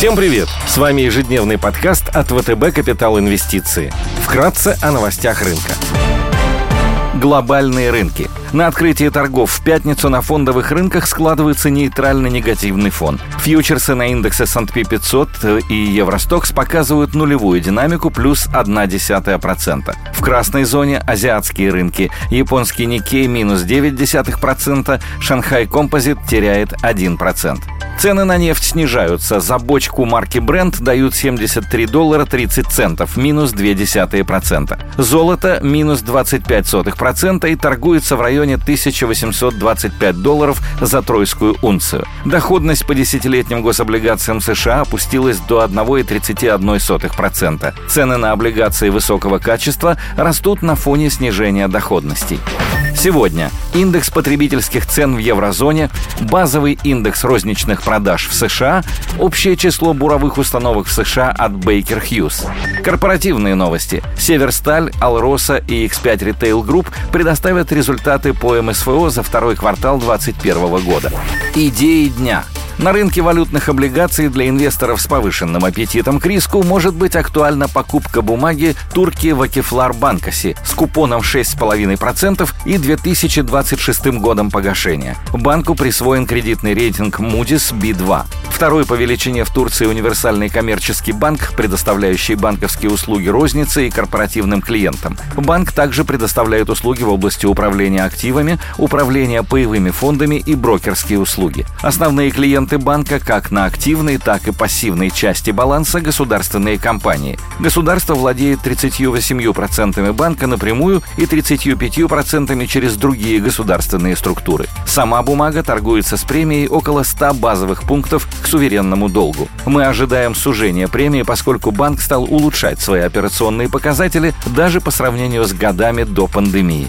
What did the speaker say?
Всем привет! С вами ежедневный подкаст от ВТБ «Капитал Инвестиции». Вкратце о новостях рынка. Глобальные рынки. На открытии торгов в пятницу на фондовых рынках складывается нейтральный негативный фон. Фьючерсы на индексе S&P 500 и Евростокс показывают нулевую динамику плюс 0,1%. В красной зоне азиатские рынки. Японский Никей минус 0,9%, Шанхай Композит теряет 1%. Цены на нефть снижаются. За бочку марки Brent дают 73 доллара 30 центов, минус 0,2%. Золото минус 25% и торгуется в районе 1825 долларов за тройскую унцию. Доходность по десятилетним гособлигациям США опустилась до 1,31%. Цены на облигации высокого качества растут на фоне снижения доходностей. Сегодня индекс потребительских цен в еврозоне, базовый индекс розничных продаж в США, общее число буровых установок в США от Baker Hughes. Корпоративные новости. Северсталь, Алроса и X5 Retail Group предоставят результаты по МСФО за второй квартал 2021 года. Идеи дня – на рынке валютных облигаций для инвесторов с повышенным аппетитом к риску может быть актуальна покупка бумаги турки Вакифлар Банкаси с купоном 6,5% и 2026 годом погашения. Банку присвоен кредитный рейтинг Moody's B2. Второй по величине в Турции универсальный коммерческий банк, предоставляющий банковские услуги рознице и корпоративным клиентам. Банк также предоставляет услуги в области управления активами, управления паевыми фондами и брокерские услуги. Основные клиенты клиенты банка как на активной, так и пассивной части баланса государственные компании. Государство владеет 38% банка напрямую и 35% через другие государственные структуры. Сама бумага торгуется с премией около 100 базовых пунктов к суверенному долгу. Мы ожидаем сужения премии, поскольку банк стал улучшать свои операционные показатели даже по сравнению с годами до пандемии.